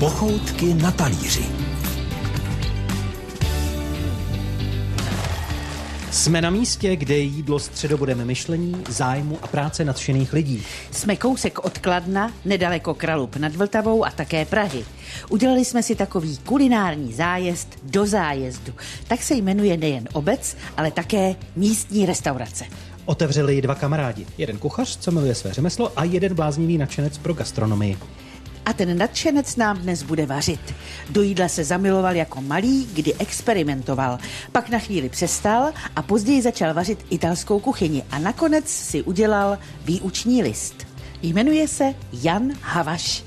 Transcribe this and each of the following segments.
Pochoutky na talíři. Jsme na místě, kde je jídlo středobodem myšlení, zájmu a práce nadšených lidí. Jsme kousek od Kladna, nedaleko Kralup nad Vltavou a také Prahy. Udělali jsme si takový kulinární zájezd do zájezdu. Tak se jmenuje nejen obec, ale také místní restaurace. Otevřeli ji dva kamarádi. Jeden kuchař, co miluje své řemeslo, a jeden bláznivý nadšenec pro gastronomii. A ten nadšenec nám dnes bude vařit. Do jídla se zamiloval jako malý, kdy experimentoval. Pak na chvíli přestal a později začal vařit italskou kuchyni a nakonec si udělal výuční list. Jmenuje se Jan Havaš.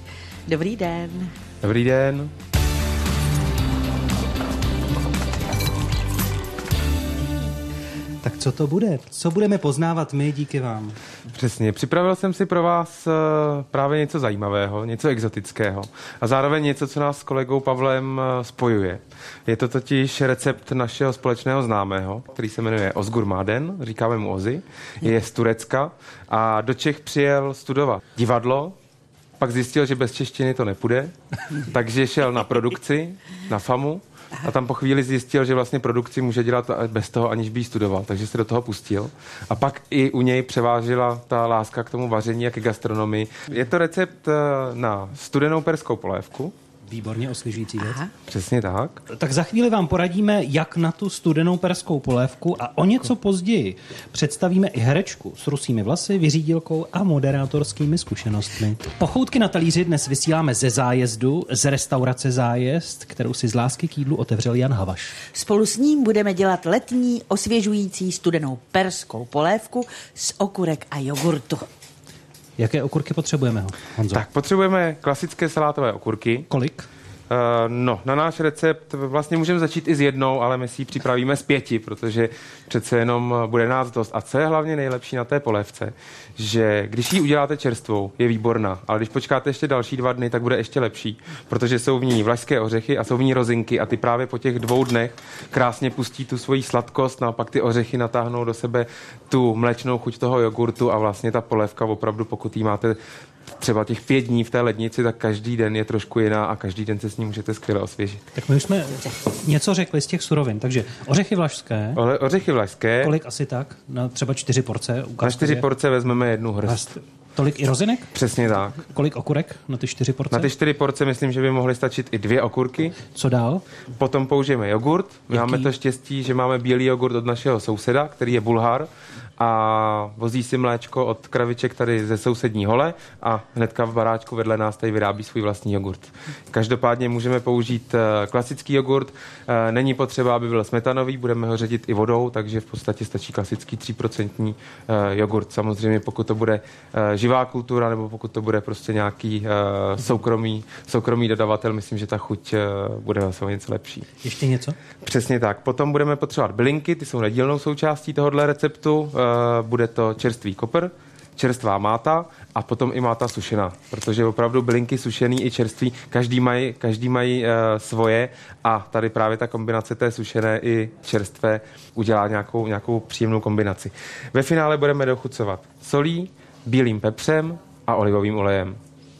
Dobrý den. Dobrý den. Tak co to bude? Co budeme poznávat my díky vám? Přesně. Připravil jsem si pro vás eh, právě něco zajímavého, něco exotického a zároveň něco, co nás s kolegou Pavlem eh, spojuje. Je to totiž recept našeho společného známého, který se jmenuje Ozgur Máden, říkáme mu Ozy, je z Turecka a do Čech přijel studovat divadlo, pak zjistil, že bez češtiny to nepůjde, takže šel na produkci, na FAMu a tam po chvíli zjistil, že vlastně produkci může dělat bez toho, aniž by ji studoval, takže se do toho pustil. A pak i u něj převážila ta láska k tomu vaření a ke gastronomii. Je to recept eh, na studenou perskou polévku, Výborně osvěžující věc. Přesně tak. Tak za chvíli vám poradíme, jak na tu studenou perskou polévku a o něco později představíme i herečku s rusými vlasy, vyřídilkou a moderátorskými zkušenostmi. Pochoutky na talíři dnes vysíláme ze zájezdu, z restaurace Zájezd, kterou si z lásky k jídlu otevřel Jan Havaš. Spolu s ním budeme dělat letní osvěžující studenou perskou polévku z okurek a jogurtu. Jaké okurky potřebujeme, Honzo? Tak potřebujeme klasické salátové okurky. Kolik? Uh, no, na náš recept vlastně můžeme začít i s jednou, ale my si ji připravíme z pěti, protože přece jenom bude nás dost. A co je hlavně nejlepší na té polévce, že když ji uděláte čerstvou, je výborná, ale když počkáte ještě další dva dny, tak bude ještě lepší, protože jsou v ní vlašské ořechy a jsou v ní rozinky a ty právě po těch dvou dnech krásně pustí tu svoji sladkost, no a pak ty ořechy natáhnou do sebe tu mléčnou chuť toho jogurtu a vlastně ta polévka opravdu, pokud ji máte třeba těch pět dní v té lednici, tak každý den je trošku jiná a každý den se s ní můžete skvěle osvěžit. Tak my už jsme něco řekli z těch surovin, takže ořechy vlašské. O, ořechy vlašské. Kolik asi tak? Na třeba čtyři porce? Na čtyři porce vezmeme jednu hrst. Tolik i rozinek? Přesně tak. Kolik okurek na ty čtyři porce? Na ty čtyři porce myslím, že by mohly stačit i dvě okurky. Co dál? Potom použijeme jogurt. My máme to štěstí, že máme bílý jogurt od našeho souseda, který je bulhar a vozí si mléčko od kraviček tady ze sousední hole a hnedka v baráčku vedle nás tady vyrábí svůj vlastní jogurt. Každopádně můžeme použít eh, klasický jogurt, eh, není potřeba, aby byl smetanový, budeme ho ředit i vodou, takže v podstatě stačí klasický 3% eh, jogurt. Samozřejmě pokud to bude živá kultura nebo pokud to bude prostě nějaký soukromý, soukromý dodavatel, myslím, že ta chuť bude zase něco lepší. Ještě něco? Přesně tak. Potom budeme potřebovat bylinky, ty jsou nedílnou součástí tohohle receptu bude to čerstvý kopr, čerstvá máta a potom i máta sušená, protože opravdu bylinky sušený i čerství, každý mají, každý mají uh, svoje a tady právě ta kombinace té sušené i čerstvé udělá nějakou, nějakou příjemnou kombinaci. Ve finále budeme dochucovat solí, bílým pepřem a olivovým olejem.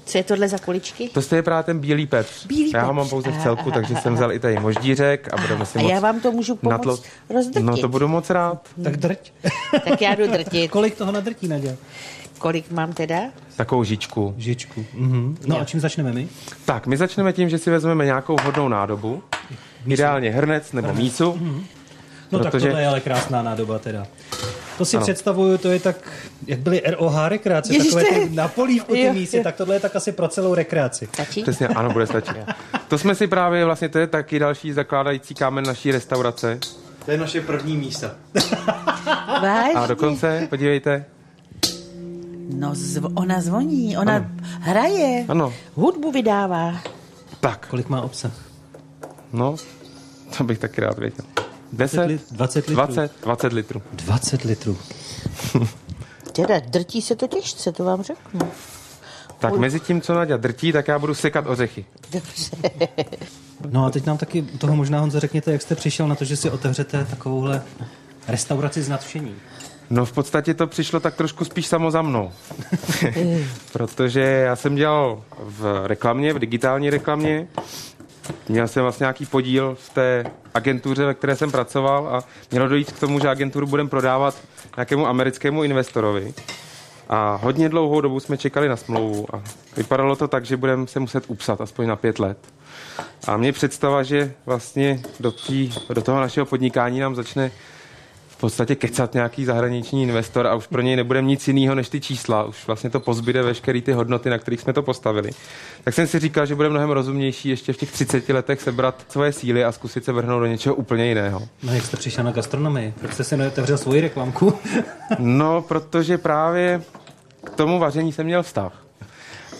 Co je tohle za kuličky? To je právě ten bílý pepř. Bílý já ho mám pouze v celku, takže jsem vzal i tady moždířek a budeme si A já vám to můžu pomoct natlo... rozdrtit. No to budu moc rád. Tak drť. tak já jdu drtit. Kolik toho nadrtí, Naděl? Kolik mám teda? Takovou žičku. Žičku. Mhm. No jo. a čím začneme my? Tak, my začneme tím, že si vezmeme nějakou hodnou nádobu. Mísu. Ideálně hrnec nebo hrnec. mísu. Mhm. No protože... tak tohle je ale krásná nádoba teda. To si ano. představuju, to je tak, jak byly ROH rekreace, Ježiš, takové ty na polívku ty mísy, tak tohle je tak asi pro celou rekreaci. Stačí? Přesně, ano, bude stačit. to jsme si právě, vlastně to je taky další zakládající kámen naší restaurace. To je naše první místa. A dokonce, podívejte. No, zv- ona zvoní, ona ano. hraje, ano. hudbu vydává. Tak. Kolik má obsah? No, to bych taky rád věděl. 10, 20 litrů. 20, 20 litrů. 20 litrů. teda drtí se to těžce, to vám řeknu. Tak mezi tím, co Nadia drtí, tak já budu sekat ořechy. Dobře. No a teď nám taky toho možná, Honzo, řekněte, jak jste přišel na to, že si otevřete takovouhle restauraci z nadšení. No v podstatě to přišlo tak trošku spíš samo za mnou. Protože já jsem dělal v reklamě, v digitální reklamě. Měl jsem vlastně nějaký podíl v té agentuře, ve které jsem pracoval a mělo dojít k tomu, že agenturu budeme prodávat nějakému americkému investorovi. A hodně dlouhou dobu jsme čekali na smlouvu a vypadalo to tak, že budeme se muset upsat aspoň na pět let. A mě představa, že vlastně do, tý, do toho našeho podnikání nám začne podstatě kecat nějaký zahraniční investor a už pro něj nebude nic jiného než ty čísla. Už vlastně to pozbyde veškeré ty hodnoty, na kterých jsme to postavili. Tak jsem si říkal, že bude mnohem rozumnější ještě v těch 30 letech sebrat svoje síly a zkusit se vrhnout do něčeho úplně jiného. No jak jste přišel na gastronomii? Proč jste si neotevřel svoji reklamku? no, protože právě k tomu vaření jsem měl vztah.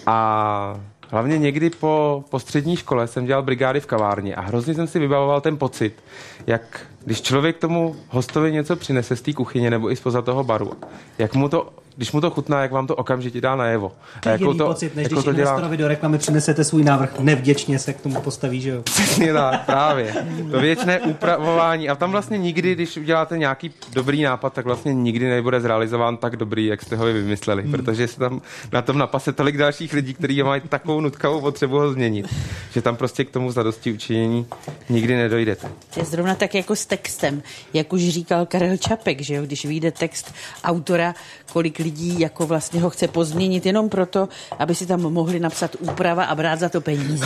A Hlavně někdy po, po střední škole jsem dělal brigády v kavárně a hrozně jsem si vybavoval ten pocit, jak když člověk tomu hostovi něco přinese z té kuchyně nebo i spoza toho baru, jak mu to když mu to chutná, jak vám to okamžitě dá najevo. To je jako to, pocit, než jako když to dělá... do reklamy přinesete svůj návrh, nevděčně se k tomu postaví, že jo? Přesně tak, právě. To věčné upravování. A tam vlastně nikdy, když uděláte nějaký dobrý nápad, tak vlastně nikdy nebude zrealizován tak dobrý, jak jste ho vy vymysleli, hmm. protože se tam na tom napase tolik dalších lidí, kteří mají takovou nutkavou potřebu ho změnit, že tam prostě k tomu zadosti učinění nikdy nedojdete. Je zrovna tak jako s textem, jak už říkal Karel Čapek, že jo, když vyjde text autora, kolik lidí jako vlastně ho chce pozměnit jenom proto, aby si tam mohli napsat úprava a brát za to peníze.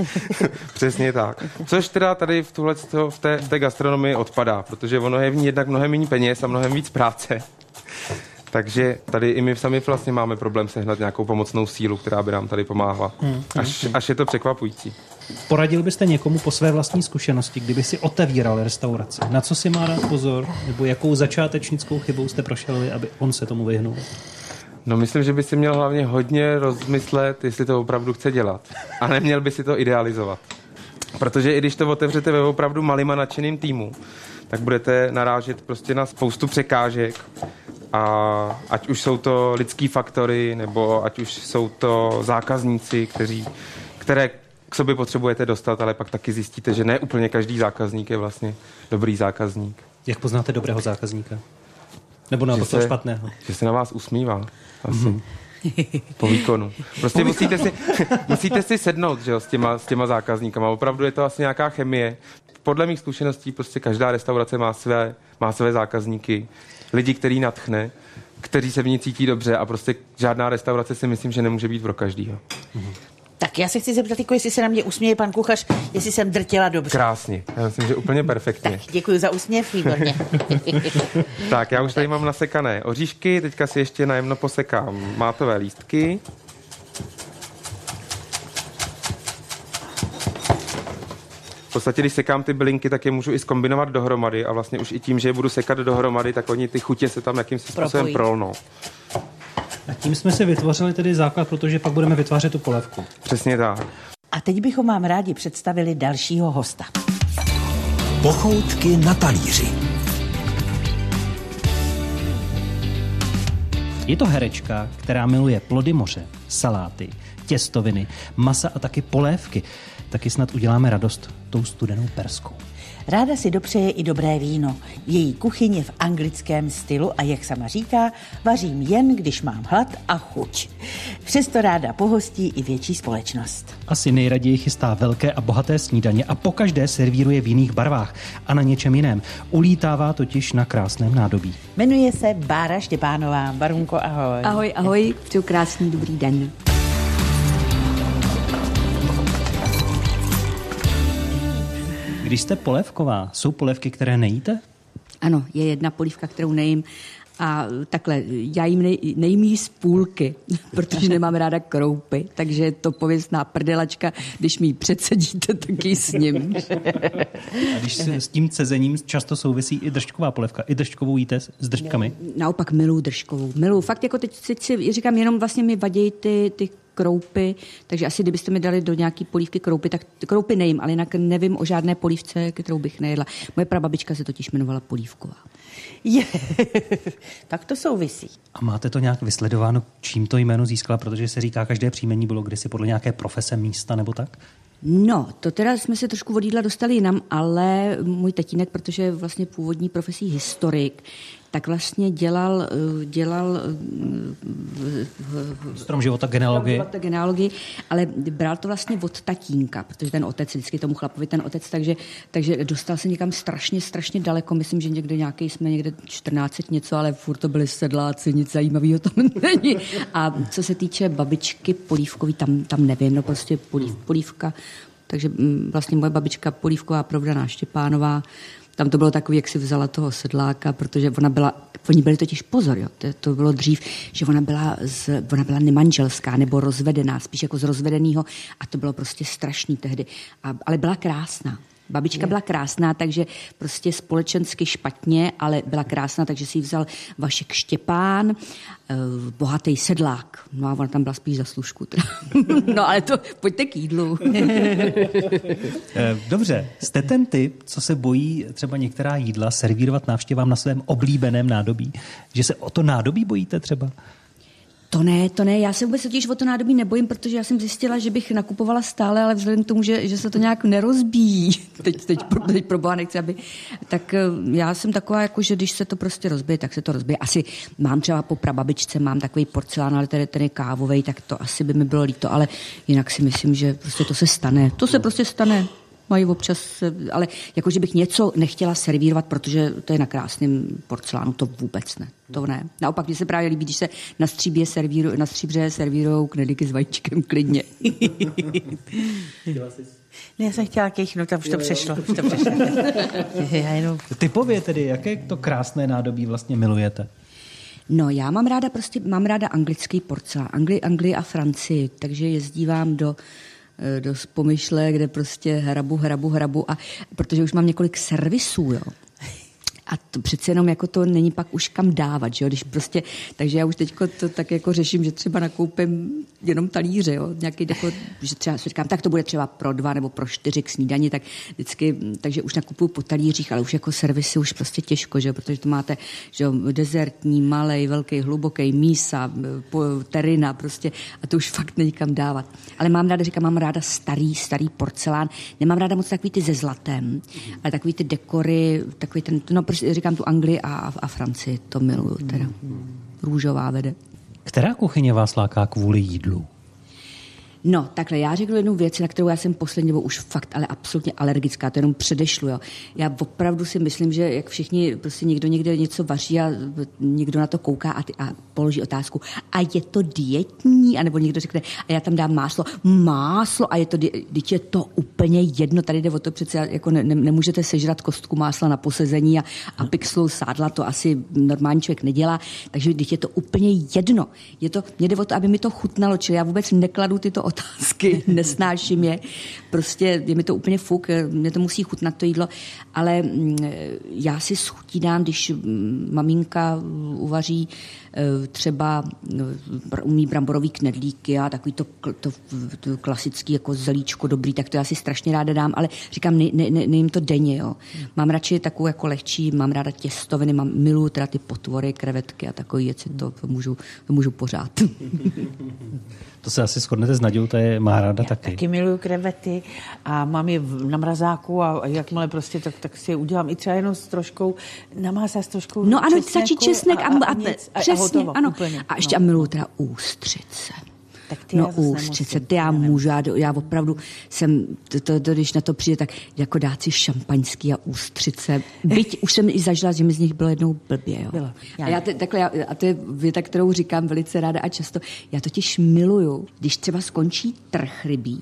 Přesně tak. Což teda tady v, tuhle, v, té, v té gastronomii odpadá, protože ono je v ní jednak mnohem méně peněz a mnohem víc práce. Takže tady i my sami vlastně máme problém sehnat nějakou pomocnou sílu, která by nám tady pomáhala. Hmm. Až, až je to překvapující. Poradil byste někomu po své vlastní zkušenosti, kdyby si otevíral restauraci? Na co si má dát pozor? Nebo jakou začátečnickou chybou jste prošel, aby on se tomu vyhnul? No myslím, že by si měl hlavně hodně rozmyslet, jestli to opravdu chce dělat. A neměl by si to idealizovat. Protože i když to otevřete ve opravdu malým a nadšeným týmu, tak budete narážet prostě na spoustu překážek a ať už jsou to lidský faktory, nebo ať už jsou to zákazníci, kteří, které k sobě potřebujete dostat, ale pak taky zjistíte, že ne úplně každý zákazník je vlastně dobrý zákazník. Jak poznáte dobrého zákazníka? Nebo na toho špatného? Že se na vás usmívá. Asi. Mm-hmm. Po výkonu. Prostě musíte si, musíte si sednout že jo, s, těma, s těma zákazníkama. Opravdu je to asi nějaká chemie. Podle mých zkušeností prostě každá restaurace má své, má své zákazníky lidi, který natchne, kteří se v ní cítí dobře a prostě žádná restaurace si myslím, že nemůže být pro každýho. Mm-hmm. Tak já se chci zeptat, jako jestli se na mě usměje pan kuchař, jestli jsem drtěla dobře. Krásně, já myslím, že úplně perfektně. tak děkuji za úsměv, výborně. tak, já už tady mám nasekané oříšky, teďka si ještě najemno posekám mátové lístky. V podstatě, když sekám ty bylinky, tak je můžu i skombinovat dohromady a vlastně už i tím, že je budu sekat dohromady, tak oni ty chutě se tam jakýmsi způsobem prolnou. A tím jsme si vytvořili tedy základ, protože pak budeme vytvářet tu polévku. Přesně tak. A teď bychom vám rádi představili dalšího hosta. Pochoutky na talíři. Je to herečka, která miluje plody moře, saláty, těstoviny, masa a taky polévky taky snad uděláme radost tou studenou perskou. Ráda si dopřeje i dobré víno. Její kuchyně v anglickém stylu a jak sama říká, vařím jen, když mám hlad a chuť. Přesto ráda pohostí i větší společnost. Asi nejraději chystá velké a bohaté snídaně a pokaždé servíruje v jiných barvách a na něčem jiném. Ulítává totiž na krásném nádobí. Jmenuje se Bára Štěpánová. Barunko, ahoj. Ahoj, ahoj, přeju krásný dobrý den. Když jste polévková, jsou polévky, které nejíte? Ano, je jedna polívka, kterou nejím a takhle, já jim nej, nejím jí z půlky, protože nemám ráda kroupy, takže je to pověstná prdelačka, když mi ji předsedíte, tak ji s ním. A když se s tím cezením často souvisí i držková polevka, i držkovou jíte s držkami? Naopak miluji držkovou. Miluji. Fakt jako teď, teď si říkám, jenom vlastně mi vadí ty, ty kroupy, takže asi kdybyste mi dali do nějaký polívky kroupy, tak kroupy nejím, ale jinak nevím o žádné polívce, kterou bych nejedla. Moje prababička se totiž jmenovala Polívková. Je, tak to souvisí. A máte to nějak vysledováno, čím to jméno získala, protože se říká, každé příjmení bylo kdysi podle nějaké profese, místa nebo tak? No, to teda jsme se trošku od jídla dostali jinam, ale můj tatínek, protože je vlastně původní profesí historik, tak vlastně dělal, eh, dělal Strom života genealogii. Života genealogii, ale bral to vlastně od tatínka, protože ten otec vždycky tomu chlapovi, ten otec, takže, takže dostal se někam strašně, strašně daleko. Myslím, že někde nějaký jsme někde 14 něco, ale furt to byli sedláci, nic zajímavého tam není. A co se týče babičky polívkový, tam, tam nevím, no prostě polív, polívka, takže mm, vlastně moje babička Polívková Provdaná Štěpánová, tam to bylo takový, jak si vzala toho sedláka, protože ona byla, oni byli totiž pozor, jo, to, to bylo dřív, že ona byla, z, ona byla nemanželská nebo rozvedená, spíš jako z rozvedeného a to bylo prostě strašný tehdy, a, ale byla krásná. Babička byla krásná, takže prostě společensky špatně, ale byla krásná, takže si ji vzal Vašek Štěpán, eh, bohatý sedlák. No a ona tam byla spíš za služku. no ale to, pojďte k jídlu. Eh, dobře, jste ten typ, co se bojí třeba některá jídla servírovat návštěvám na svém oblíbeném nádobí? Že se o to nádobí bojíte třeba? To ne, to ne. Já se vůbec totiž o to nádobí nebojím, protože já jsem zjistila, že bych nakupovala stále, ale vzhledem k tomu, že, že se to nějak nerozbíjí, teď, teď, pro, teď pro boha nechci, aby, tak eh, já jsem taková, jako, že když se to prostě rozbije, tak se to rozbije. Asi mám třeba po prababičce, mám takový porcelán, ale ten, ten je kávový, tak to asi by mi bylo líto, ale jinak si myslím, že prostě to se stane. To se prostě stane mají občas, ale jakože bych něco nechtěla servírovat, protože to je na krásném porcelánu, to vůbec ne. To ne. Naopak, mně se právě líbí, když se na stříbě servíru, na stříbře servírují knedlíky s vajíčkem klidně. Ne, já jsem chtěla kejchnout a už to přešlo. Už to přešlo. já jenom... Typově tedy, jaké to krásné nádobí vlastně milujete? No, já mám ráda prostě, mám ráda anglický porcelán, Angli, Anglii a Francii, takže jezdívám do do pomyšle, kde prostě hrabu, hrabu, hrabu a protože už mám několik servisů, jo. A to přece jenom jako to není pak už kam dávat, že jo? Když prostě, takže já už teď to tak jako řeším, že třeba nakoupím jenom talíře, jo? Nějaký jako, že třeba si říkám, tak to bude třeba pro dva nebo pro čtyři k snídani, tak vždycky, takže už nakupuju po talířích, ale už jako servisy už prostě těžko, že jo? Protože to máte, že jo, dezertní, malý, velký, hluboký, mísa, terina prostě a to už fakt není kam dávat. Ale mám ráda, říkám, mám ráda starý, starý porcelán. Nemám ráda moc takový ty ze zlatem, ale takový ty dekory, takový ten, no prostě říkám tu Anglii a, a Francii, to miluju teda. Růžová vede. Která kuchyně vás láká kvůli jídlu? No, takhle, já řeknu jednu věc, na kterou já jsem poslední nebo už fakt ale absolutně alergická, to jenom předešlu. Jo. Já opravdu si myslím, že jak všichni, prostě někdo někde něco vaří a někdo na to kouká a, ty, a položí otázku, a je to dietní? A nebo někdo řekne, a já tam dám máslo. Máslo, a je to, teď je to úplně jedno, tady jde o to přece, jako ne, ne, nemůžete sežrat kostku másla na posezení a, a pixlu sádla, to asi normální člověk nedělá, takže teď je to úplně jedno. Je to, mě jde o to, aby mi to chutnalo, čili já vůbec nekladu tyto otázky, nesnáším je. Prostě je mi to úplně fuk, mě to musí chutnat to jídlo, ale mm, já si schutí dám, když maminka uvaří eh, třeba no, umí bramborový knedlíky a takový to, to, to klasický jako zelíčko dobrý, tak to já si strašně ráda dám, ale říkám, ne, ne, ne, nejím to denně, jo. Mám radši takovou jako lehčí, mám ráda těstoviny, mám, miluju teda ty potvory, krevetky a takové věci, to, to, můžu, to můžu pořád. To se asi shodnete s Nadějou, to je má ráda Já taky. taky miluju krevety a mám je na mrazáku a jakmile prostě, tak, tak si je udělám i třeba jenom s troškou, namázá s troškou No ano, česneku stačí česnek a, a, a, nic, a, přesně, a hotovo, ano. Úplně, A ještě no. a miluju teda ústřice. No nemusím, ty já já nemusím. můžu, já, já opravdu jsem, to, to, to, když na to přijde, tak jako dát si šampaňský a ústřice. Byť už jsem i zažila, že mi z nich bylo jednou blbě. Jo. Bylo, já a, já te, takhle, já, a to je věta, kterou říkám velice ráda a často. Já totiž miluju, když třeba skončí trh rybí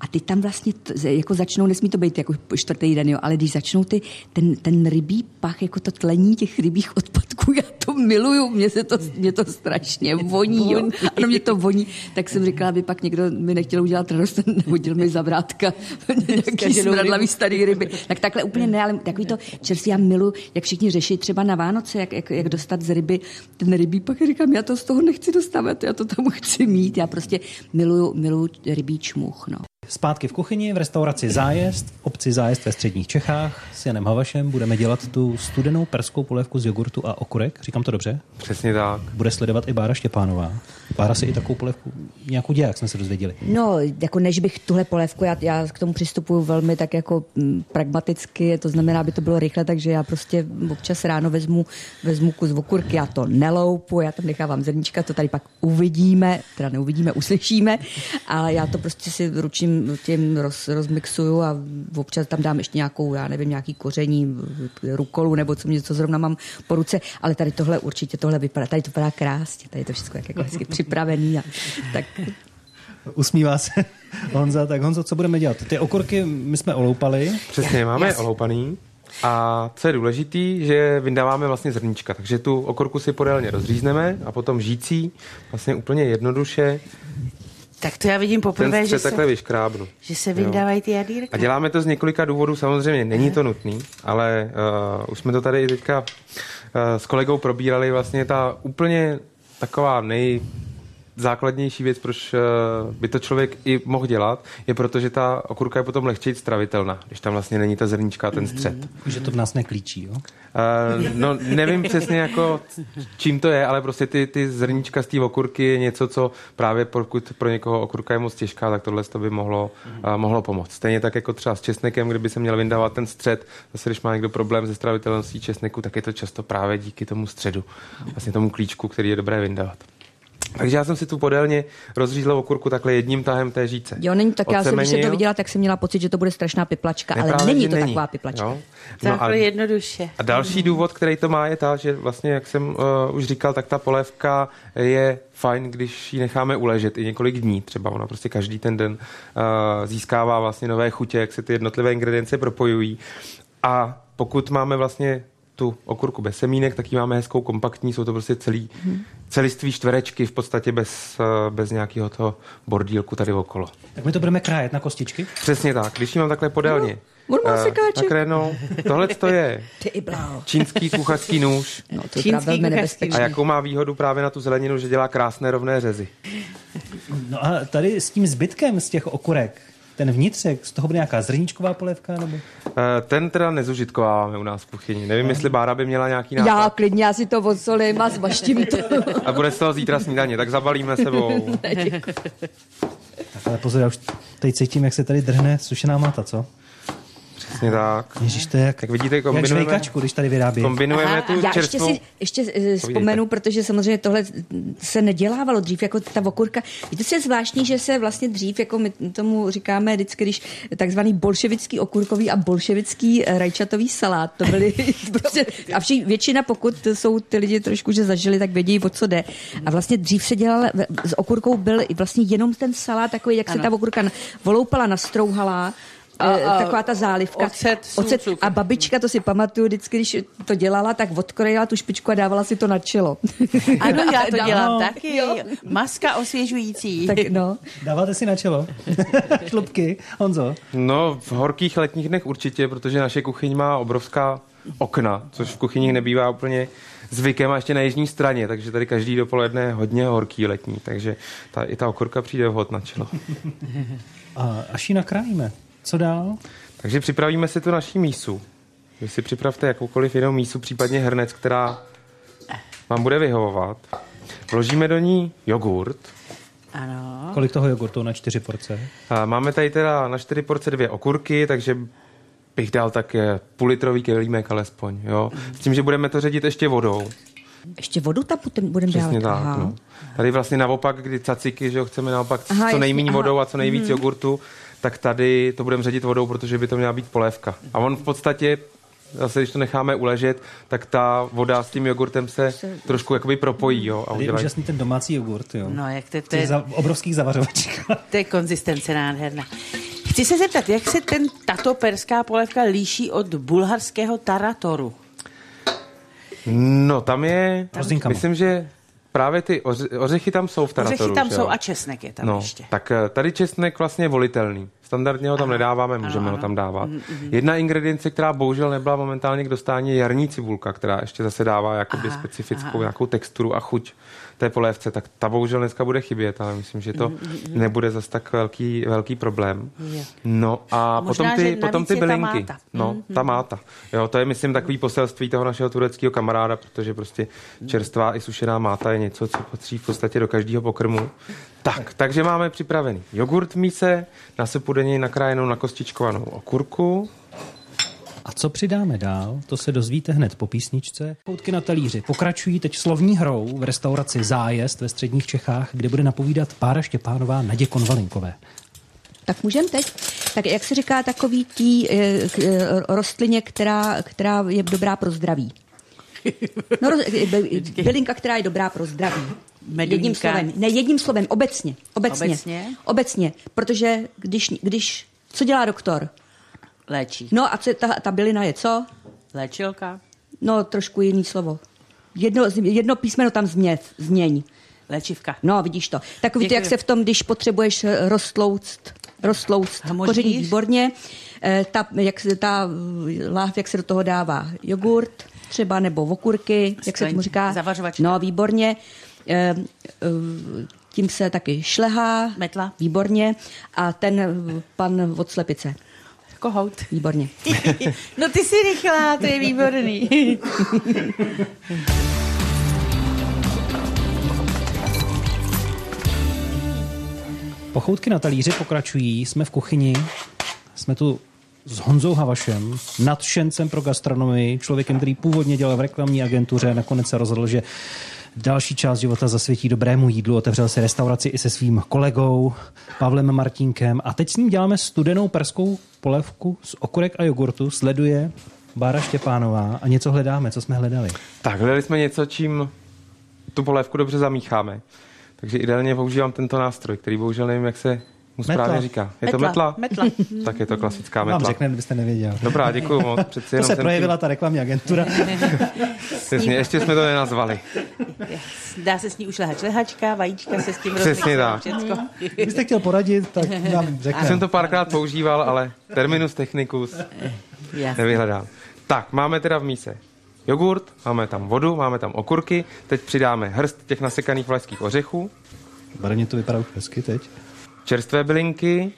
a ty tam vlastně t, jako začnou, nesmí to být jako čtvrtý den, jo, ale když začnou ty, ten, ten rybí pach, jako to tlení těch rybích odpadků, já to miluju, mě, se to, mě to strašně voní, jo. Ano, mě to voní, tak jsem říkala, aby pak někdo mi nechtěl udělat radost, nehodil mi za vrátka nějaký smradlavý starý ryby. Tak takhle úplně ne, ale takový to čerstvý já miluju, jak všichni řeší třeba na Vánoce, jak, jak, jak dostat z ryby ten rybí, pak říkám, já to z toho nechci dostávat, já to tam chci mít, já prostě miluju, miluju rybí čmuch, no. Zpátky v kuchyni v restauraci Zájezd, v obci Zájezd ve středních Čechách s Janem Havašem budeme dělat tu studenou perskou polévku z jogurtu a okurek. Říkám to dobře? Přesně tak. Bude sledovat i Bára Štěpánová. Bára si i takovou polévku nějakou dělá, jak jsme se dozvěděli. No, jako než bych tuhle polévku, já, já k tomu přistupuju velmi tak jako mm, pragmaticky, to znamená, aby to bylo rychle, takže já prostě občas ráno vezmu, vezmu kus okurky, já to neloupu, já tam nechávám zrníčka, to tady pak uvidíme, teda neuvidíme, uslyšíme, ale já to prostě si ručím tím roz, rozmixuju a občas tam dám ještě nějakou, já nevím, nějaký koření, rukolu nebo co mě, co zrovna mám po ruce, ale tady tohle určitě tohle vypadá, tady to vypadá krásně, tady to všechno jak jako hezky připravený a tak Usmívá se Honza. Tak Honzo, co budeme dělat? Ty okurky my jsme oloupali. Přesně, máme yes. oloupaný. A co je důležitý, že vyndáváme vlastně zrníčka, takže tu okurku si podélně rozřízneme a potom žící, vlastně úplně jednoduše. Tak to já vidím poprvé, ten že takhle se, vyškrábnu. že se vyndávají ty jadýrka. A děláme to z několika důvodů, samozřejmě není to nutný, ale uh, už jsme to tady teďka uh, s kolegou probírali, vlastně ta úplně taková nej, základnější věc, proč eh, by to člověk i mohl dělat, je proto, že ta okurka je potom lehčej stravitelná, když tam vlastně není ta zrnička a ten střed. Mm-hmm. Že to v nás neklíčí, jo? Uh, no, nevím přesně jako čím to je, ale prostě ty, ty zrnička z té okurky je něco, co právě pokud pro někoho okurka je moc těžká, tak tohle to by mohlo, uh, mohlo pomoct. Stejně tak jako třeba s česnekem, kdyby se měl vyndávat ten střed, zase když má někdo problém se stravitelností česneku, tak je to často právě díky tomu středu, vlastně tomu klíčku, který je dobré vyndávat. Takže já jsem si tu podélně rozřízl okurku takhle jedním tahem té žíce. Jo, není tak, já jsem, když se to viděla, tak jsem měla pocit, že to bude strašná piplačka, ale není to není. taková piplačka. Jo? No takhle a, jednoduše. A další důvod, který to má, je ta, že vlastně, jak jsem uh, už říkal, tak ta polévka je fajn, když ji necháme uležet i několik dní. Třeba ona prostě každý ten den uh, získává vlastně nové chutě, jak se ty jednotlivé ingredience propojují. A pokud máme vlastně tu okurku bez semínek, tak ji máme hezkou kompaktní, jsou to prostě celý, hmm. celiství čtverečky v podstatě bez, eh, bez nějakého toho bordílku tady okolo. Tak my to budeme krájet na kostičky? Přesně tak, když ji mám takhle podélně. No. Nakrénou. Tohle to je čínský kuchařský nůž. No, to je velmi nebezpečný. A jakou má výhodu právě na tu zeleninu, že dělá krásné rovné řezy. No a tady s tím zbytkem z těch okurek, ten vnitřek, z toho bude nějaká zrníčková polévka? Nebo? Eh, ten teda nezužitkováváme u nás v kuchyni. Nevím, no. jestli Bára by měla nějaký nápad. Já klidně, já si to odsolím a zvaštím to. a bude z toho zítra snídaně, tak zabalíme sebou. tak ale pozor, já už teď cítím, jak se tady drhne sušená mata, co? Přesně tak. Ježiš, to je jak, tak vidíte, kombinujeme, jak švejkačku, když tady vyrábí. Kombinujeme Aha, tu já čerstvou... ještě si ještě uh, vzpomenu, protože samozřejmě tohle se nedělávalo dřív, jako ta okurka. Víte, co je zvláštní, že se vlastně dřív, jako my tomu říkáme vždycky, když takzvaný bolševický okurkový a bolševický eh, rajčatový salát, to byly prostě, a vši, většina, pokud jsou ty lidi trošku, že zažili, tak vědí, o co jde. A vlastně dřív se dělal, s okurkou byl vlastně jenom ten salát, takový, jak ano. se ta okurka voloupala, nastrouhala, a, a taková ta zálivka. Ocet, ocet. A babička, to si pamatuju, vždycky, když to dělala, tak odkrojila tu špičku a dávala si to na čelo. Ano, já to dělám no. taky. Jo. Maska osvěžující. Tak no. Dáváte si na čelo? Šlubky, Honzo? No, v horkých letních dnech určitě, protože naše kuchyň má obrovská okna, což v kuchyních nebývá úplně zvykem a ještě na jižní straně, takže tady každý dopoledne je hodně horký letní, takže ta, i ta okurka přijde vhod na čelo. A až ji nakrájíme. Co dál? Takže připravíme si tu naší mísu. Vy si připravte jakoukoliv jinou mísu, případně hrnec, která vám bude vyhovovat. Vložíme do ní jogurt. Ano. Kolik toho jogurtu na čtyři porce? A máme tady teda na čtyři porce dvě okurky, takže bych dal také půl litrový kelímek alespoň. Jo? S tím, že budeme to ředit ještě vodou. Ještě vodu tam budeme dát? Přesně tak. No. Tady vlastně naopak, kdy caciky, že jo, chceme naopak aha, co nejméně vodou a co nejvíc hmm. jogurtu, tak tady to budeme ředit vodou, protože by to měla být polévka. A on v podstatě zase když to necháme uležet, tak ta voda s tím jogurtem se trošku jakoby propojí. Jo, a udělají... je úžasný ten domácí jogurt. Jo. No, jak to, to je... Za obrovských zavařovačích. to je konzistence nádherná. Chci se zeptat, jak se ten tato perská polévka líší od bulharského taratoru? No, tam je, tam, myslím, že Právě ty oře, ořechy tam jsou v taratoru. Ořechy tam jsou a česnek je tam no, ještě. Tak eh, tady česnek vlastně je volitelný. Standardně ho tam nedáváme, můžeme ho tam dávat. Jedna ingredience, která bohužel nebyla momentálně k dostání, je jarní cibulka, která ještě zase dává jakoby Aha, specifickou aha. nějakou texturu a chuť té polévce, tak ta bohužel dneska bude chybět, ale myslím, že to nebude zas tak velký, velký problém. No a Možná, potom ty, potom ty je ta bylinky. máta. No, ta máta. Jo, to je, myslím, takový poselství toho našeho tureckého kamaráda, protože prostě čerstvá i sušená máta je něco, co patří v podstatě do každého pokrmu. Tak, takže máme připravený jogurt v míse, nasypu do něj nakrájenou na kostičkovanou okurku, A co přidáme dál, to se dozvíte hned po písničce. Poutky na talíři pokračují teď slovní hrou v restauraci Zájezd ve středních Čechách, kde bude napovídat Pára Štěpánová Nadě Konvalinkové. Tak můžem teď? Tak jak se říká takový tý eh, k- eh, rostlině, která, která je dobrá pro zdraví? No, roz- eh, by- bylinka, která je dobrá pro zdraví. Meduňka. Jedním slovem. Ne, jedním slovem, obecně. Obecně. Obecně? Obecně. Protože když, když, co dělá doktor? Léčí. No a co ta, ta bylina je co? Léčilka. No, trošku jiný slovo. Jedno, jedno písmeno tam změv, změň. Léčivka. No, vidíš to. Takový to, jak se v tom, když potřebuješ eh, roztlouct, roztlouct Hamoždíř? koření výborně, eh, ta, jak se, ta eh, láhev, jak se do toho dává jogurt třeba, nebo okurky, jak se tomu říká. zavařovačka. No, výborně. Eh, Tím se taky šlehá. Metla. Výborně. A ten pan od slepice. Kohout. Výborně. no ty jsi rychlá, to je výborný. Pochoutky na talíři pokračují, jsme v kuchyni, jsme tu s Honzou Havašem, nadšencem pro gastronomii, člověkem, který původně dělal v reklamní agentuře, nakonec se rozhodl, že další část života zasvětí dobrému jídlu, otevřel si restauraci i se svým kolegou Pavlem Martínkem a teď s ním děláme studenou perskou polévku z okurek a jogurtu, sleduje Bára Štěpánová a něco hledáme, co jsme hledali. Tak, hledali jsme něco, čím tu polévku dobře zamícháme. Takže ideálně používám tento nástroj, který bohužel nevím, jak se mu Metla. správně říká. Je to metla? Metla. Tak je to klasická Vám metla. řekne, kdybyste nevěděl. Dobrá, děkuji moc. Přeci To jenom se projevila ta reklamní agentura. Přesně, ještě jsme to nenazvali. Dá se s ní ušlehat šlehačka, vajíčka se s tím Přesně tak. Všecko. Kdybyste chtěl poradit, tak nám Já řekne. jsem to párkrát používal, ale terminus technicus Jasně. nevyhledám. Tak, máme teda v míse jogurt, máme tam vodu, máme tam okurky, teď přidáme hrst těch nasekaných vlašských ořechů, Barevně to vypadá už hezky teď. čerstvé bylinky,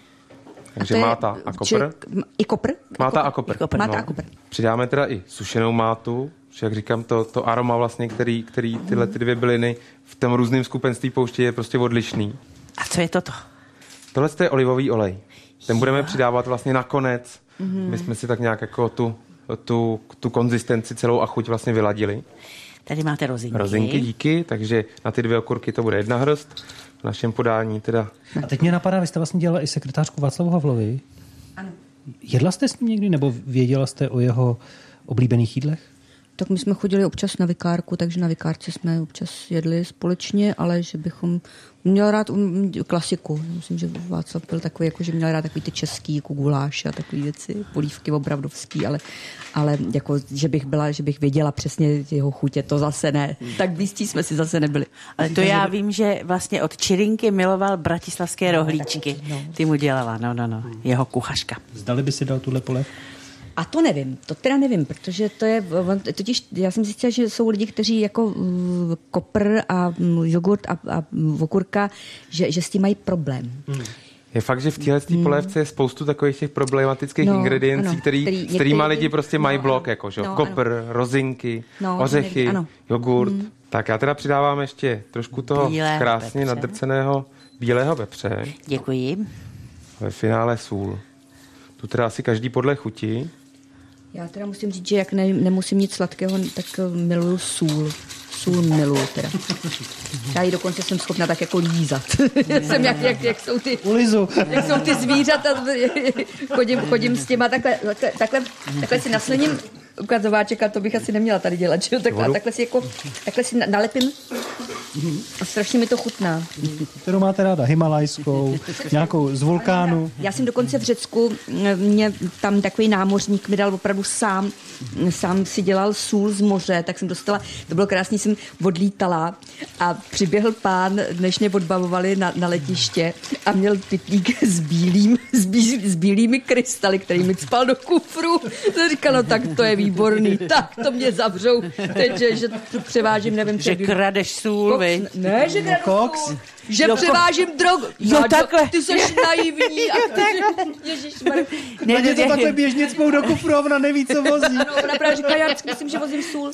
takže je- máta a kopr. I kopr? Máta a kopr. kopr. Máta a kopr. Přidáme teda i sušenou mátu, že jak říkám, to, to aroma vlastně, který, který tyhle ty dvě byliny v tom různém skupenství pouští, je prostě odlišný. A co je toto? Tohle je olivový olej. Ten budeme přidávat vlastně nakonec. My jsme si tak nějak jako tu, tu, tu konzistenci celou a chuť vlastně vyladili. Tady máte rozinky. Rozinky, díky, takže na ty dvě okurky to bude jedna hrst. V našem podání teda A teď mě napadá, vy jste vlastně dělala i sekretářku Václavu Havlovi. Ano. Jedla jste s ním někdy, nebo věděla jste o jeho oblíbených jídlech? Tak my jsme chodili občas na vikárku, takže na vikárce jsme občas jedli společně, ale že bychom měl rád um, klasiku. Myslím, že Václav byl takový, jako, že měl rád takový ty český, jako guláš a takové věci, polívky obravdovský, ale, ale jako, že bych byla, že bych věděla přesně jeho chutě, to zase ne. Tak blízcí jsme si zase nebyli. Ale to já vím, že vlastně od Čirinky miloval bratislavské rohlíčky. Ty mu dělala, no, no, no. Jeho kuchařka. Zdali by si dal tuhle polévku? A to nevím, to teda nevím, protože to je, on- totiž já jsem zjistila, že jsou lidi, kteří jako kopr a mm, jogurt a, a mm, okurka, že, že s tím mají problém. Je fakt, že v téhle hmm. polévce je spoustu takových těch problematických No, ingrediencí, ano, který, který s kterými lidi prostě mají no, blok, ano. jako, že? jo? No, kopr, rozinky, No, ořechy, neví- ano. jogurt. Tak já teda přidávám ještě trošku toho Bílého krásně pepře. nadrceného bílého pepře. Děkuji. Ve finále sůl. Tu teda asi každý podle chuti. Já teda musím říct, že jak ne, nemusím nic sladkého, tak miluju sůl. Sůl miluju teda. Já ji dokonce jsem schopna tak jako lízat. jsem jak, jak, jak, jsou ty, Ulizu. jak jsou ty zvířata. chodím, chodím s těma takhle, takhle, takhle, takhle si naslením ukazováček, a to bych asi neměla tady dělat, že? jo? Takhle, takhle si jako, takhle si na- nalepím A strašně mi to chutná. Kterou máte ráda? Himalajskou, nějakou z vulkánu? Já jsem dokonce v Řecku, mě tam takový námořník mi dal opravdu sám, sám si dělal sůl z moře, tak jsem dostala, to bylo krásný, jsem odlítala a přiběhl pán, než mě odbavovali na, na letiště a měl pytlík s, bílým, s, bí, s bílými krystaly, který mi spal do kufru. To říkal, no tak to je výborný, tak to mě zavřou, teď, že, že převážím, nevím, Že kradeš sůl, Vy. ne, že kradu koks? Že Jo, převážím drogu. Jo, Náďo, takhle. Ty jsi naivní. A ty, ježišmarja. Ne, Ne, ne, to takhle běžně cpou do kufru a ona neví, co vozí. No, ona právě říká, já myslím, že vozím sůl.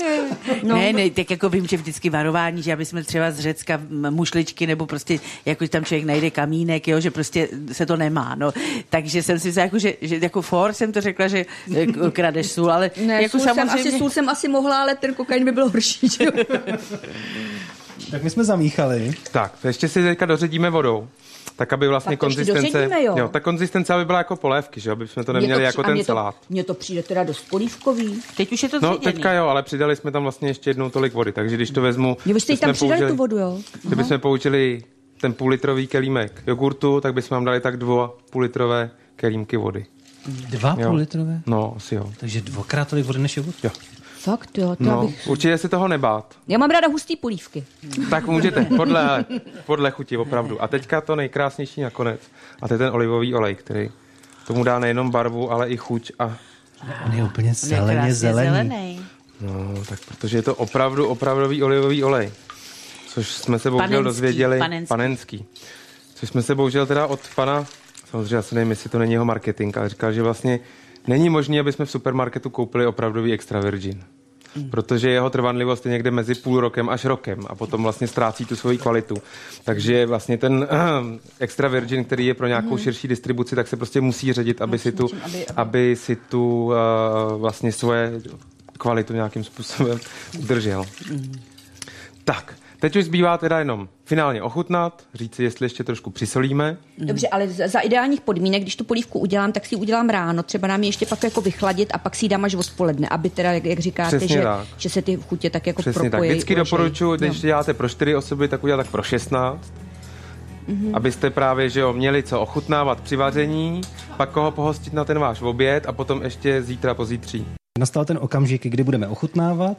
No. Ne, ne, tak jako vím, že vždycky varování, že aby jsme třeba z Řecka mušličky nebo prostě, jako tam člověk najde kamínek, jo, že prostě se to nemá, no. Takže jsem si jako, že, že jako for jsem to řekla, že k- kradeš sůl, ale Ne, jako sůl jsem, samozřejmě... asi, sůl jsem asi mohla, ale ten kokain by byl horší. Že? jo? Tak my jsme zamíchali. Tak, to ještě si teďka doředíme vodou. Tak, aby vlastně Tak to konzistence... doředíme, jo. ta konzistence, aby byla jako polévky, že? Aby jsme to neměli při- jako ten to, salát. Mně to přijde teda dost polívkový. Teď už je to No, zředěný. teďka jo, ale přidali jsme tam vlastně ještě jednou tolik vody, takže když to vezmu... Jo, jí že tam jsme přidali použili- tu vodu, jo? Kdybychom použili ten půlitrový kelímek jogurtu, tak bychom vám dali tak dvou půlitrové kelímky vody. Dva Jo. půl litrové? No, asi jo. Takže dvakrát tolik vody než jogurt? jo. Fakt, jo. To No, abych... určitě si toho nebát. Já mám ráda hustý polívky. Tak můžete, podle, podle chuti, opravdu. A teďka to nejkrásnější nakonec. A to je ten olivový olej, který tomu dá nejenom barvu, ale i chuť. A On je úplně On je zeleně krásně zelený. zelený. no, tak protože je to opravdu opravdový olivový olej. Což jsme se bohužel Panenský, dozvěděli. panenský. panenský. Což jsme se bohužel teda od pana, samozřejmě asi nevím, jestli to není jeho marketing, ale říkal, že vlastně není možné, aby jsme v supermarketu koupili opravdový extra virgin. Protože jeho trvanlivost je někde mezi půl rokem až rokem a potom vlastně ztrácí tu svoji kvalitu. Takže vlastně ten extra virgin, který je pro nějakou širší distribuci, tak se prostě musí ředit, aby si tu, aby- si tu uh, vlastně svoje kvalitu nějakým způsobem udržel. Tak, teď už zbývá teda jenom finálně ochutnat, říct si, jestli ještě trošku přisolíme. Dobře, ale za ideálních podmínek, když tu polívku udělám, tak si ji udělám ráno, třeba nám ji ještě pak jako vychladit a pak si ji dám až odpoledne, aby teda, jak, jak říkáte, Přesně že, tak. že se ty chutě tak jako Přesně tak. propojí. Vždycky uležejí. doporučuji, když Jo. děláte pro čtyři osoby, tak udělat tak pro 16. Mm-hmm. Abyste právě, že jo, měli co ochutnávat při vaření, pak koho pohostit na ten váš oběd a potom ještě zítra pozítří. Nastal ten okamžik, kdy budeme ochutnávat.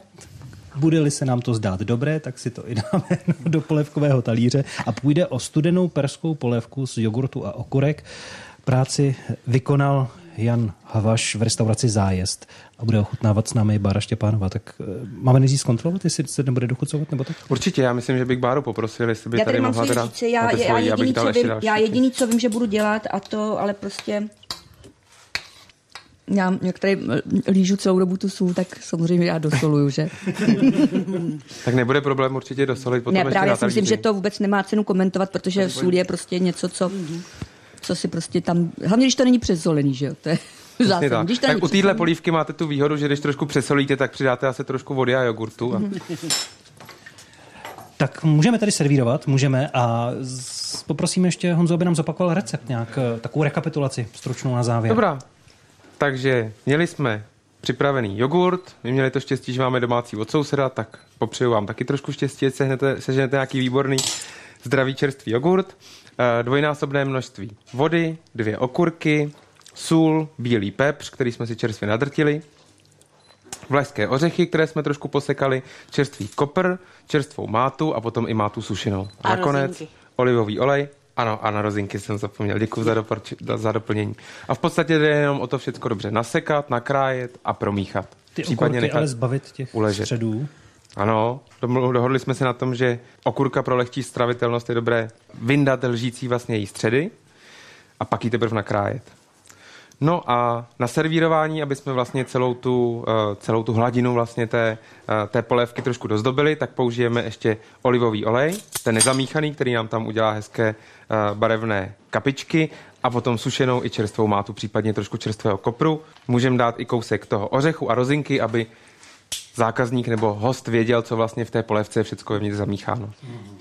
Bude-li se nám to zdát dobré, tak si to i dáme do polévkového talíře a půjde o studenou perskou polévku z jogurtu a okurek. Práci vykonal Jan Havaš v restauraci Zájezd a bude ochutnávat s námi Bára Štěpánova. Tak eh, máme nejdřív zkontrolovat, jestli se nebude dochucovat, nebo tak? Určitě, já myslím, že bych Báru poprosil, jestli by Já tady, tady mohla teda já, já, jediný, co vím, já jediný, co vím, že budu dělat, a to ale prostě já, jak tady eh, lížu celou dobu tu sůl, tak samozřejmě já dosoluju, že? Tak nebude problém určitě dosolit potom ne, ještě právě já si myslím, že to vůbec nemá cenu komentovat, protože sůl je prostě něco, co, co si prostě tam, hlavně když to není přezolený, že jo, to je zásadní. tak. Když to tak u téhle polívky máte tu výhodu, že když trošku přesolíte, tak přidáte asi trošku vody a jogurtu. A... Tak můžeme tady servírovat, můžeme a z, poprosíme ještě Honzo, aby nám zopakoval recept nějak, eh, takovou rekapitulaci stručnou na závěr. Dobrá. Takže měli jsme připravený jogurt, my měli to štěstí, že máme domácí od souseda, tak popřeju vám taky trošku štěstí, ať sehnete, seženete nějaký výborný zdravý čerstvý jogurt, eh, dvojnásobné množství vody, dvě okurky, sůl, bílý pepř, který jsme si čerstvě nadrtili, vlašské ořechy, které jsme trošku posekali, čerstvý kopr, čerstvou mátu a potom i mátu sušenou. A, A nakonec rozinky. olivový olej. Ano, a na rozinky jsem zapomněl. Děkuji za, doparči- za doplnění. A v podstatě jde jenom o to všechno dobře nasekat, nakrájet a promíchat. Ty Případně okurky nechat ale zbavit těch uležet. středů. Ano, dohodli jsme se na tom, že okurka pro lehčí stravitelnost je dobré vyndat lžící vlastně její středy a pak ji teprve nakrájet. No a na servírování, aby jsme vlastně celou tu, eh, celou tu hladinu vlastně té, eh, té polévky trošku dozdobili, tak použijeme ještě olivový olej, ten nezamíchaný, který nám tam udělá hezké eh, barevné kapičky a potom sušenou i čerstvou mátu, případně trošku čerstvého kopru. Můžeme dát i kousek toho ořechu a rozinky, aby zákazník nebo host věděl, co vlastně v té polévce je všechno vevnitř zamícháno.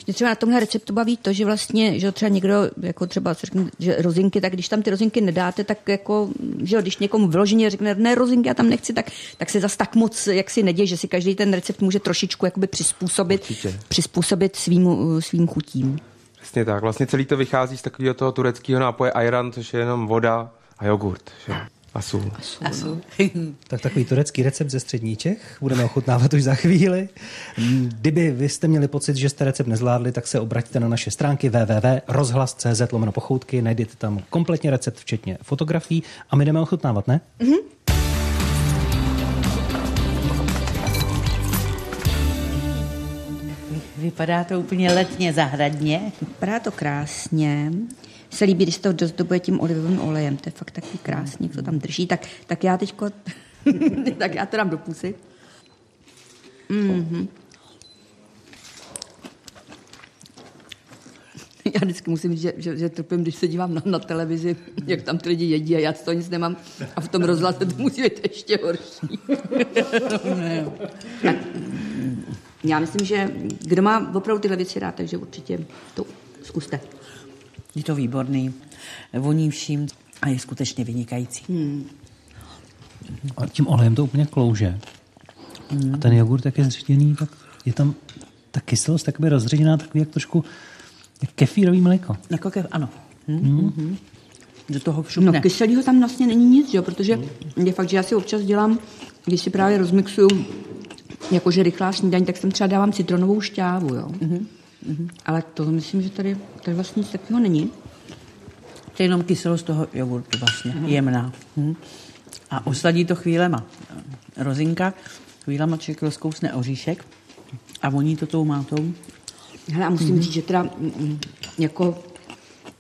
Mě třeba na tomhle receptu baví to, že vlastně, že třeba někdo, jako třeba řekne, že rozinky, tak když tam ty rozinky nedáte, tak jako, že když někomu vyloženě řekne, ne rozinky, já tam nechci, tak, tak se zas tak moc, jak si neděje, že si každý ten recept může trošičku jakoby přizpůsobit, Určitě. přizpůsobit svým, svým chutím. Přesně tak. Vlastně celý to vychází z takového toho tureckého nápoje ayran, což je jenom voda a jogurt. Že? A sůl. Asu. Tak takový turecký recept ze střední Čech budeme ochutnávat už za chvíli. Kdyby vy jste měli pocit, že jste recept nezvládli, tak se obraťte na naše stránky www.rozhlas.cz lomeno pochoutky, najdete tam kompletně recept, včetně fotografií a my jdeme ochutnávat, ne? Vypadá to úplně letně zahradně. Vypadá to krásně. Se líbí, když se to dozdobuje tím olivovým olejem. To je fakt takový krásný, to tam drží. Tak, tak já teďko, tak já to dám do pusy. Mhm. Já vždycky musím říct, že, že, že trpím, když se dívám na, na televizi, jak tam ty lidi jedí a já toho nic nemám. A v tom rozhlase to musí být ještě horší. tak, já myslím, že kdo má opravdu tyhle věci rád, takže určitě to zkuste. Je to výborný, voní vším a je skutečně vynikající. A tím olejem to úplně klouže. A ten jogurt, jak je zředěný, tak je tam ta kyselost takový rozředěná, takový jak trošku jak kefírový mléko. Jako ke, ano. Hm? Mm. Do toho No, všude. kyselýho tam vlastně není nic, jo, protože je fakt, že já si občas dělám, když si právě rozmixuju jakože rychlá snídaň, tak tam třeba dávám citronovou šťávu, jo. Mm-hmm. Ale to myslím, že tady, tady vlastně nic takového není. To je jenom kyselost toho jogurtu vlastně, jemná. Hm? A osladí to chvílema. Rozinka, chvílema člověk rozkousne oříšek a voní to tou mátou. Hele, a musím mm-hmm. říct, že teda mm, jako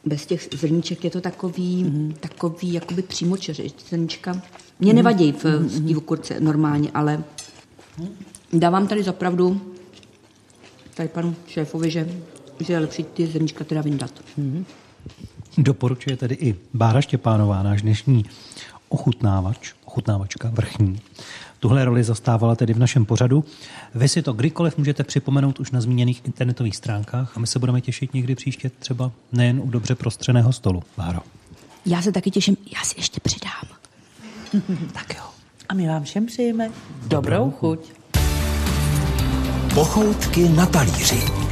bez těch zrníček je to takový, mm-hmm. takový jakoby přímočeře. Zrníčka mě nevadí v, v té okurce normálně, ale dávám tady zapravdu tady panu šéfovi, že, že je lepší ty zrníčka teda vyndat. Doporučuje tedy i Bára Štěpánová, náš dnešní ochutnávač, ochutnávačka vrchní. Tuhle roli zastávala tedy v našem pořadu. Vy si to kdykoliv můžete připomenout už na zmíněných internetových stránkách a my se budeme těšit někdy příště třeba nejen u dobře prostřeného stolu. Báro. Já se taky těším, já si ještě přidám. Tak jo. A my vám všem přejeme dobrou chuť. Pochoutky na talíři.